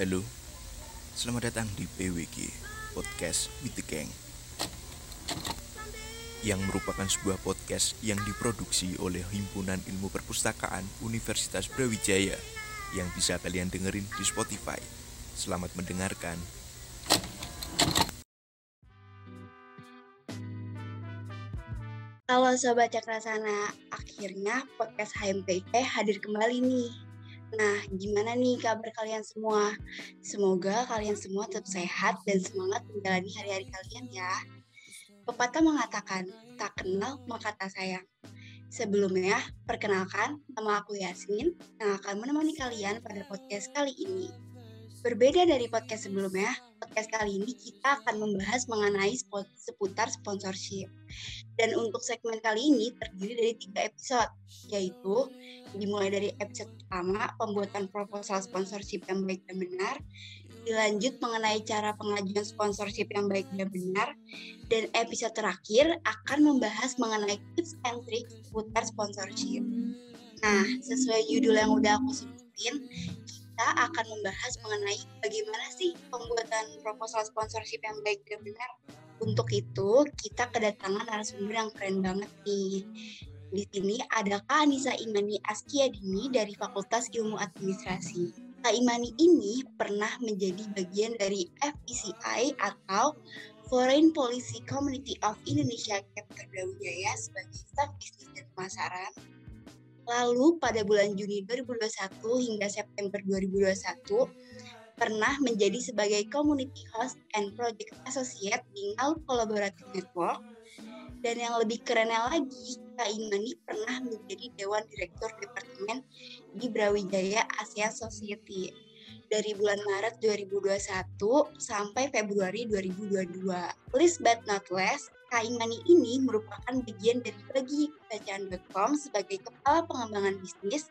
Halo, selamat datang di PWG Podcast with the Gang yang merupakan sebuah podcast yang diproduksi oleh Himpunan Ilmu Perpustakaan Universitas Brawijaya yang bisa kalian dengerin di Spotify. Selamat mendengarkan. Halo Sobat Cakrasana, akhirnya podcast HMPIP hadir kembali nih. Nah, gimana nih kabar kalian semua? Semoga kalian semua tetap sehat dan semangat menjalani hari-hari kalian ya. Pepatah mengatakan, tak kenal maka tak sayang. Sebelumnya, perkenalkan, nama aku Yasmin yang akan menemani kalian pada podcast kali ini. Berbeda dari podcast sebelumnya, podcast kali ini kita akan membahas mengenai seputar sponsorship. Dan untuk segmen kali ini terdiri dari tiga episode, yaitu dimulai dari episode pertama, pembuatan proposal sponsorship yang baik dan benar, dilanjut mengenai cara pengajuan sponsorship yang baik dan benar, dan episode terakhir akan membahas mengenai tips and tricks seputar sponsorship. Nah, sesuai judul yang udah aku sebutin, kita akan membahas mengenai bagaimana sih pembuatan proposal sponsorship yang baik dan benar. Untuk itu, kita kedatangan narasumber yang keren banget nih. Di sini ada Kak Anissa Imani Askiadini dari Fakultas Ilmu Administrasi. Kak Imani ini pernah menjadi bagian dari FECI atau Foreign Policy Community of Indonesia Chapter Brawijaya sebagai staf bisnis dan pemasaran Lalu pada bulan Juni 2021 hingga September 2021 pernah menjadi sebagai Community Host and Project Associate di NAL Collaborative Network. Dan yang lebih kerennya lagi, Kak Imani pernah menjadi Dewan Direktur Departemen di Brawijaya Asia Society dari bulan Maret 2021 sampai Februari 2022. List but not less, Kaimani ini merupakan bagian dari bagi bacaan.com sebagai kepala pengembangan bisnis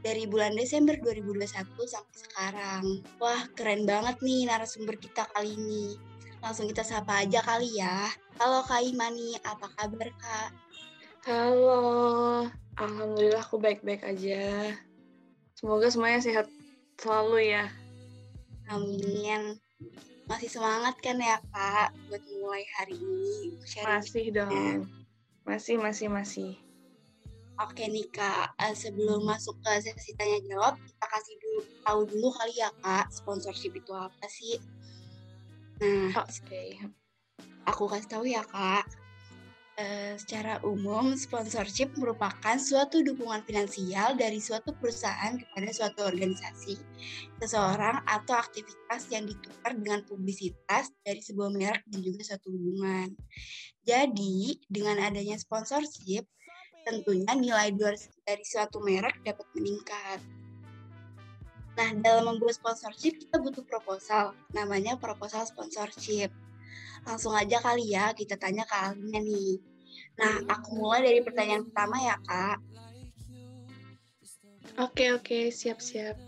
dari bulan Desember 2021 sampai sekarang. Wah, keren banget nih narasumber kita kali ini. Langsung kita sapa aja kali ya. Halo Kak Imani, apa kabar Kak? Halo, Alhamdulillah aku baik-baik aja. Semoga semuanya sehat selalu ya. Amin masih semangat kan ya kak buat mulai hari ini masih dong masih masih masih Oke nih kak, uh, sebelum masuk ke sesi tanya jawab, kita kasih dulu tahu dulu kali ya kak, sponsorship itu apa sih? Nah, oke, okay. aku kasih tahu ya kak. Uh, secara umum, sponsorship merupakan suatu dukungan finansial dari suatu perusahaan kepada suatu organisasi, seseorang, atau aktivitas yang ditukar dengan publisitas dari sebuah merek dan juga suatu hubungan. Jadi, dengan adanya sponsorship, tentunya nilai dari suatu merek dapat meningkat. Nah, dalam membuat sponsorship, kita butuh proposal, namanya proposal sponsorship langsung aja kali ya kita tanya ke ahlinya nih. Nah, aku mulai dari pertanyaan pertama ya, Kak. Oke, oke, siap-siap.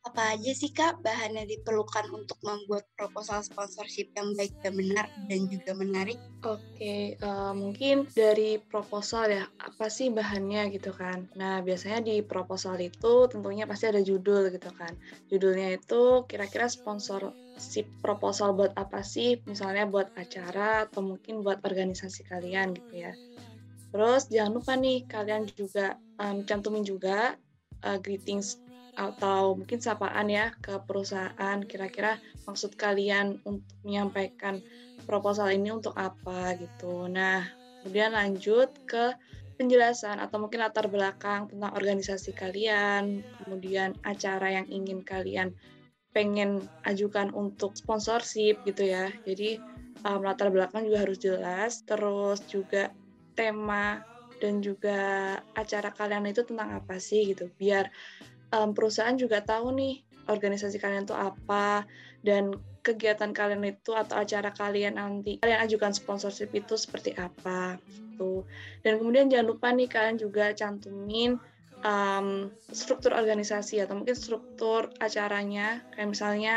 Apa aja sih, Kak, bahan yang diperlukan untuk membuat proposal sponsorship yang baik dan benar dan juga menarik? Oke, uh, mungkin dari proposal ya, apa sih bahannya gitu kan. Nah, biasanya di proposal itu tentunya pasti ada judul gitu kan. Judulnya itu kira-kira sponsor si proposal buat apa sih? Misalnya buat acara atau mungkin buat organisasi kalian gitu ya. Terus jangan lupa nih kalian juga um, cantumin juga uh, greetings atau mungkin sapaan ya ke perusahaan kira-kira maksud kalian untuk menyampaikan proposal ini untuk apa gitu. Nah, kemudian lanjut ke penjelasan atau mungkin latar belakang tentang organisasi kalian, kemudian acara yang ingin kalian pengen ajukan untuk sponsorship gitu ya. Jadi um, latar belakang juga harus jelas, terus juga tema dan juga acara kalian itu tentang apa sih gitu. Biar um, perusahaan juga tahu nih organisasi kalian itu apa dan kegiatan kalian itu atau acara kalian nanti kalian ajukan sponsorship itu seperti apa gitu. Dan kemudian jangan lupa nih kalian juga cantumin um, struktur organisasi atau mungkin struktur acaranya kayak misalnya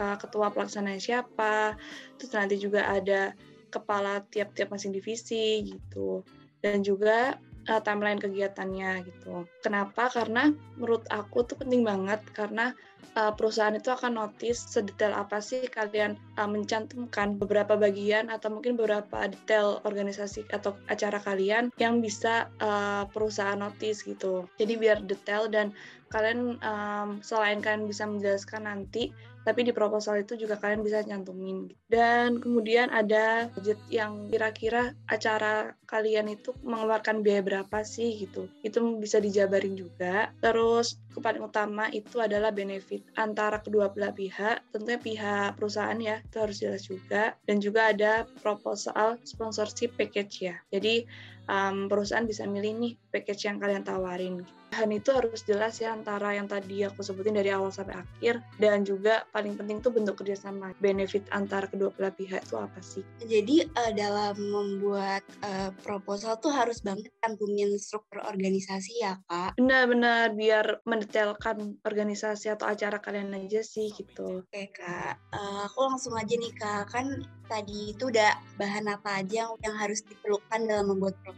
uh, ketua pelaksana siapa terus nanti juga ada kepala tiap-tiap masing divisi gitu dan juga uh, timeline kegiatannya gitu. Kenapa? Karena menurut aku tuh penting banget karena uh, perusahaan itu akan notice sedetail apa sih kalian uh, mencantumkan beberapa bagian atau mungkin beberapa detail organisasi atau acara kalian yang bisa uh, perusahaan notice gitu. Jadi biar detail dan kalian um, selain kalian bisa menjelaskan nanti tapi di proposal itu juga kalian bisa nyantumin. Dan kemudian ada budget yang kira-kira acara kalian itu mengeluarkan biaya berapa sih gitu. Itu bisa dijabarin juga. Terus paling utama itu adalah benefit antara kedua belah pihak. Tentunya pihak perusahaan ya, itu harus jelas juga. Dan juga ada proposal sponsorship package ya. Jadi um, perusahaan bisa milih nih package yang kalian tawarin. Bahan itu harus jelas ya antara yang tadi aku sebutin dari awal sampai akhir dan juga paling penting tuh bentuk kerjasama. Benefit antara kedua belah pihak itu apa sih? Jadi uh, dalam membuat uh, proposal tuh harus banget cantumin struktur organisasi ya kak? Benar-benar biar mendetailkan organisasi atau acara kalian aja sih gitu. Oke kak, uh, aku langsung aja nih kak, kan tadi itu udah bahan apa aja yang, yang harus diperlukan dalam membuat proposal.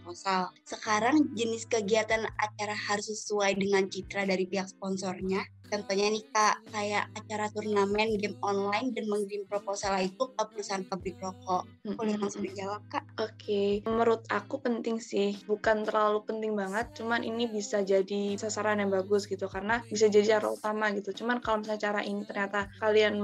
Sekarang jenis kegiatan acara harus sesuai dengan citra dari pihak sponsornya Contohnya nih Kak, kayak acara turnamen game online dan mengirim proposal itu ke perusahaan pabrik rokok. Boleh langsung dijawab Kak? Oke, okay. menurut aku penting sih. Bukan terlalu penting banget, cuman ini bisa jadi sasaran yang bagus gitu. Karena bisa jadi cara utama gitu. Cuman kalau misalnya cara ini ternyata kalian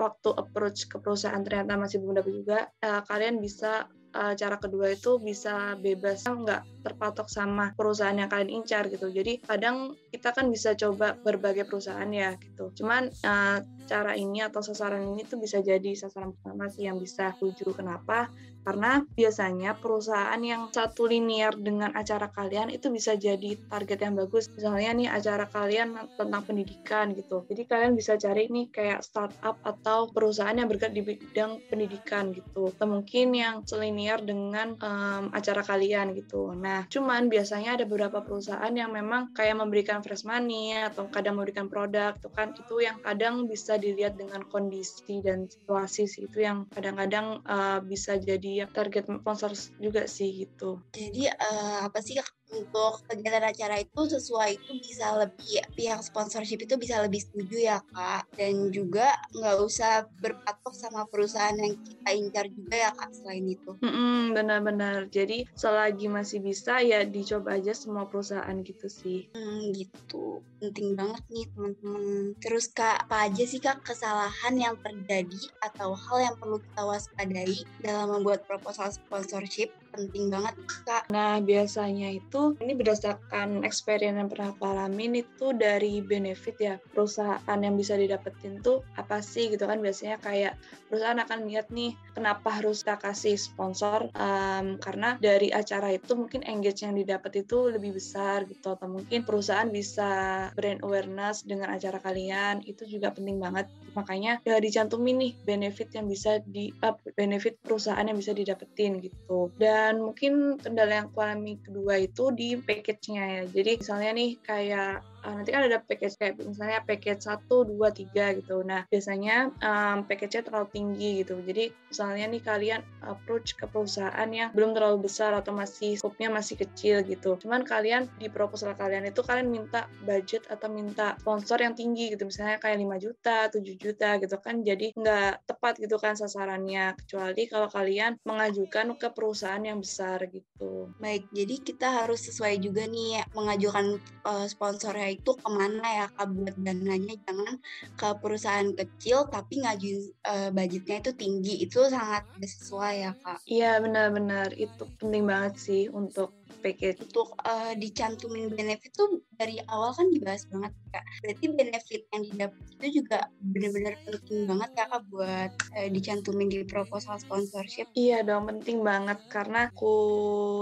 waktu approach ke perusahaan ternyata masih belum dapat juga, uh, kalian bisa uh, cara kedua itu bisa bebas. Nggak terpatok sama perusahaan yang kalian incar gitu jadi kadang kita kan bisa coba berbagai perusahaan ya gitu cuman uh, cara ini atau sasaran ini tuh bisa jadi sasaran pertama sih yang bisa tuju kenapa karena biasanya perusahaan yang satu linear dengan acara kalian itu bisa jadi target yang bagus. Misalnya nih acara kalian tentang pendidikan gitu. Jadi kalian bisa cari nih kayak startup atau perusahaan yang bergerak di bidang pendidikan gitu. Atau mungkin yang selinier dengan um, acara kalian gitu. Nah, cuman biasanya ada beberapa perusahaan yang memang kayak memberikan fresh money atau kadang memberikan produk itu kan. Itu yang kadang bisa dilihat dengan kondisi dan situasi sih. Itu yang kadang-kadang uh, bisa jadi target sponsor juga sih gitu. Jadi uh, apa sih untuk kegiatan acara itu sesuai itu bisa lebih pihak sponsorship itu bisa lebih setuju ya kak. Dan juga nggak usah berpatok sama perusahaan yang kita incar juga ya kak selain itu. Mm benar-benar. Jadi selagi masih bisa ya dicoba aja semua perusahaan gitu sih. Hmm, gitu. Penting banget nih teman-teman. Terus kak apa aja sih kak kesalahan yang terjadi atau hal yang perlu kita waspadai dalam membuat proposal sponsorship penting banget kak. Nah biasanya itu ini berdasarkan experience yang pernah aku alamin itu dari benefit ya perusahaan yang bisa didapetin tuh apa sih gitu kan. Biasanya kayak perusahaan akan lihat nih kenapa harus kita kasih sponsor um, karena dari acara itu mungkin engage yang didapat itu lebih besar gitu. Atau mungkin perusahaan bisa brand awareness dengan acara kalian itu juga penting banget. Makanya ya dicantumin nih benefit yang bisa di uh, benefit perusahaan yang bisa didapetin gitu. Dan mungkin kendala yang aku alami kedua itu di package-nya ya. Jadi misalnya nih kayak uh, nanti kan ada package kayak misalnya package 1, 2, 3 gitu. Nah, biasanya um, package-nya terlalu tinggi gitu. Jadi misalnya nih kalian approach ke perusahaan yang belum terlalu besar atau masih scope-nya masih kecil gitu. Cuman kalian di proposal kalian itu kalian minta budget atau minta sponsor yang tinggi gitu. Misalnya kayak 5 juta, 7 juta gitu kan. Jadi nggak tepat gitu kan sasarannya. Kecuali kalau kalian mengajukan ke perusahaan yang besar gitu. Baik, jadi kita harus sesuai juga nih mengajukan uh, sponsornya itu ke mana ya kak? Buat dananya jangan ke perusahaan kecil tapi ngajuin uh, budgetnya itu tinggi. Itu sangat sesuai ya kak. Iya benar-benar itu penting banget sih untuk package. Untuk uh, dicantumin benefit tuh dari awal kan dibahas banget kak berarti benefit yang didapat itu juga benar-benar penting banget ya kak buat uh, dicantumin di proposal sponsorship iya dong penting banget karena aku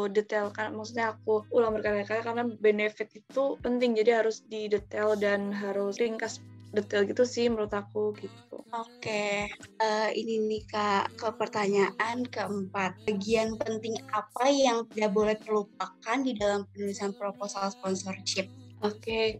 detailkan maksudnya aku ulang berkali-kali karena benefit itu penting jadi harus didetail dan harus ringkas detail gitu sih menurut aku gitu. Oke, uh, ini nih kak ke pertanyaan keempat. Bagian penting apa yang tidak boleh terlupakan di dalam penulisan proposal sponsorship? Oke,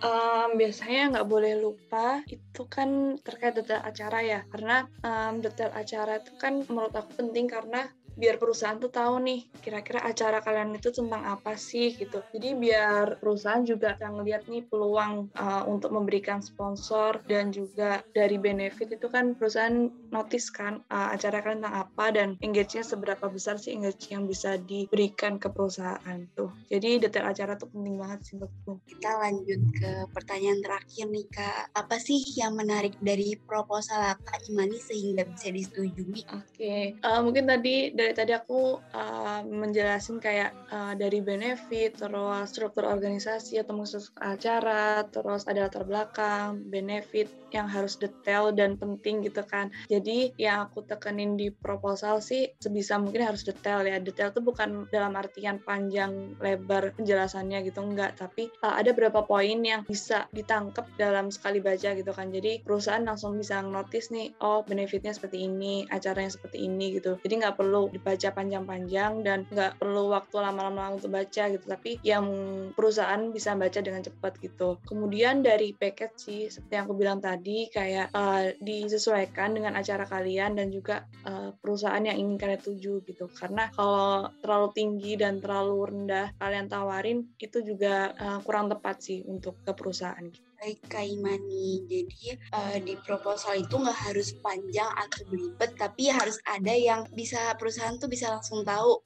um, biasanya nggak boleh lupa itu kan terkait detail acara ya, karena um, detail acara itu kan menurut aku penting karena biar perusahaan tuh tahu nih kira-kira acara kalian itu tentang apa sih gitu. Jadi biar perusahaan juga bisa ngeliat nih peluang uh, untuk memberikan sponsor dan juga dari benefit itu kan perusahaan notice kan uh, acara kalian tentang apa dan engage-nya seberapa besar sih engage yang bisa diberikan ke perusahaan tuh. Jadi detail acara tuh penting banget sih menurutku. Kita lanjut ke pertanyaan terakhir nih Kak. Apa sih yang menarik dari proposal Kak Imani sehingga bisa disetujui? Oke, okay. uh, mungkin tadi dari tadi aku uh, menjelasin kayak uh, dari benefit, terus struktur organisasi atau struktur acara, terus ada latar belakang, benefit yang harus detail dan penting gitu kan. Jadi yang aku tekenin di proposal sih sebisa mungkin harus detail ya. Detail itu bukan dalam artian panjang lebar penjelasannya gitu enggak, tapi uh, ada beberapa poin yang bisa ditangkap dalam sekali baca gitu kan. Jadi perusahaan langsung bisa notice nih, oh benefitnya seperti ini, acaranya seperti ini gitu. Jadi nggak perlu dibaca panjang-panjang dan nggak perlu waktu lama-lama untuk baca gitu. Tapi yang perusahaan bisa baca dengan cepat gitu. Kemudian dari package sih, seperti yang aku bilang tadi, kayak uh, disesuaikan dengan acara kalian dan juga uh, perusahaan yang ingin kalian tuju gitu. Karena kalau terlalu tinggi dan terlalu rendah kalian tawarin, itu juga uh, kurang tepat sih untuk ke perusahaan gitu. Baik Kak Imani, jadi uh, di proposal itu nggak harus panjang atau belibet, tapi harus ada yang bisa perusahaan tuh bisa langsung tahu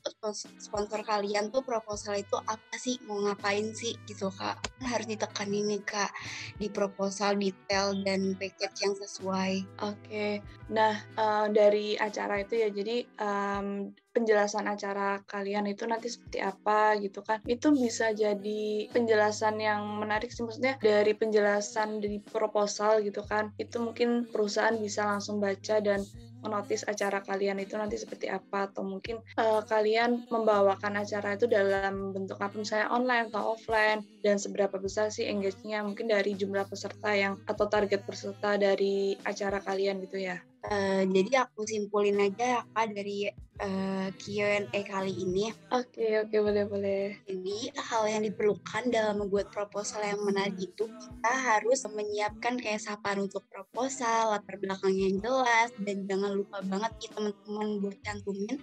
sponsor kalian tuh proposal itu apa sih, mau ngapain sih gitu Kak. Harus ditekan ini Kak, di proposal detail dan package yang sesuai. Oke, okay. nah uh, dari acara itu ya, jadi um, penjelasan acara kalian itu nanti seperti apa gitu kan. Itu bisa jadi penjelasan yang menarik sih maksudnya dari penjelasan dari proposal gitu kan. Itu mungkin perusahaan bisa langsung baca dan menotis acara kalian itu nanti seperti apa. Atau mungkin uh, kalian membawakan acara itu dalam bentuk apa misalnya online atau offline. Dan seberapa besar sih engage-nya mungkin dari jumlah peserta yang atau target peserta dari acara kalian gitu ya. Uh, jadi aku simpulin aja apa dari uh, eh, Q&A kali ini. Oke, okay, oke, okay, boleh, boleh. Jadi, hal yang diperlukan dalam membuat proposal yang menarik itu, kita harus menyiapkan kayak sapaan untuk proposal, latar belakang yang jelas, dan jangan lupa banget nih teman-teman buat cantumin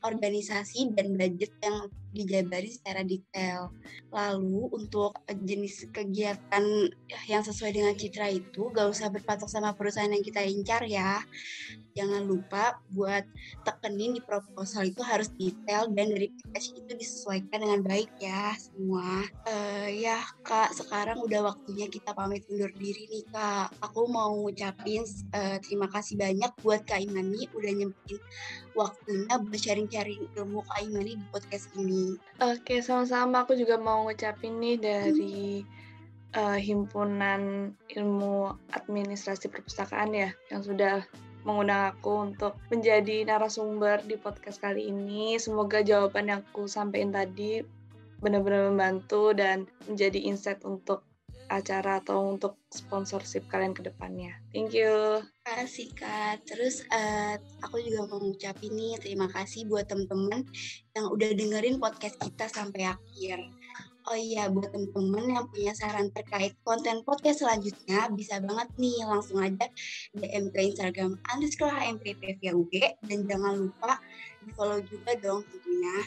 organisasi dan budget yang dijabari secara detail. Lalu untuk jenis kegiatan yang sesuai dengan citra itu gak usah berpatok sama perusahaan yang kita incar ya. Jangan lupa buat tekenin di proposal itu harus detail dan dari package itu disesuaikan dengan baik ya semua. Uh, ya kak, sekarang udah waktunya kita pamit undur diri nih kak. Aku mau ngucapin uh, terima kasih banyak buat Kak Imani udah nyempetin waktunya buat sharing-sharing ilmu Kak Imani di podcast ini. Oke, sama-sama. Aku juga mau ngucapin nih dari uh, Himpunan Ilmu Administrasi Perpustakaan ya, yang sudah mengundang aku untuk menjadi narasumber di podcast kali ini. Semoga jawaban yang aku sampaikan tadi benar-benar membantu dan menjadi insight untuk acara atau untuk sponsorship kalian ke depannya. Thank you. Terima kasih Kak. Terus uh, aku juga mau ngucapin nih terima kasih buat teman-teman yang udah dengerin podcast kita sampai akhir. Oh iya, buat teman-teman yang punya saran terkait konten podcast selanjutnya, bisa banget nih langsung aja DM ke Instagram underscore HMPPVUG dan jangan lupa di follow juga dong tentunya.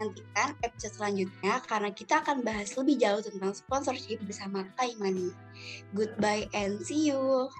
Nantikan episode selanjutnya karena kita akan bahas lebih jauh tentang sponsorship bersama Kaimani. Goodbye and see you.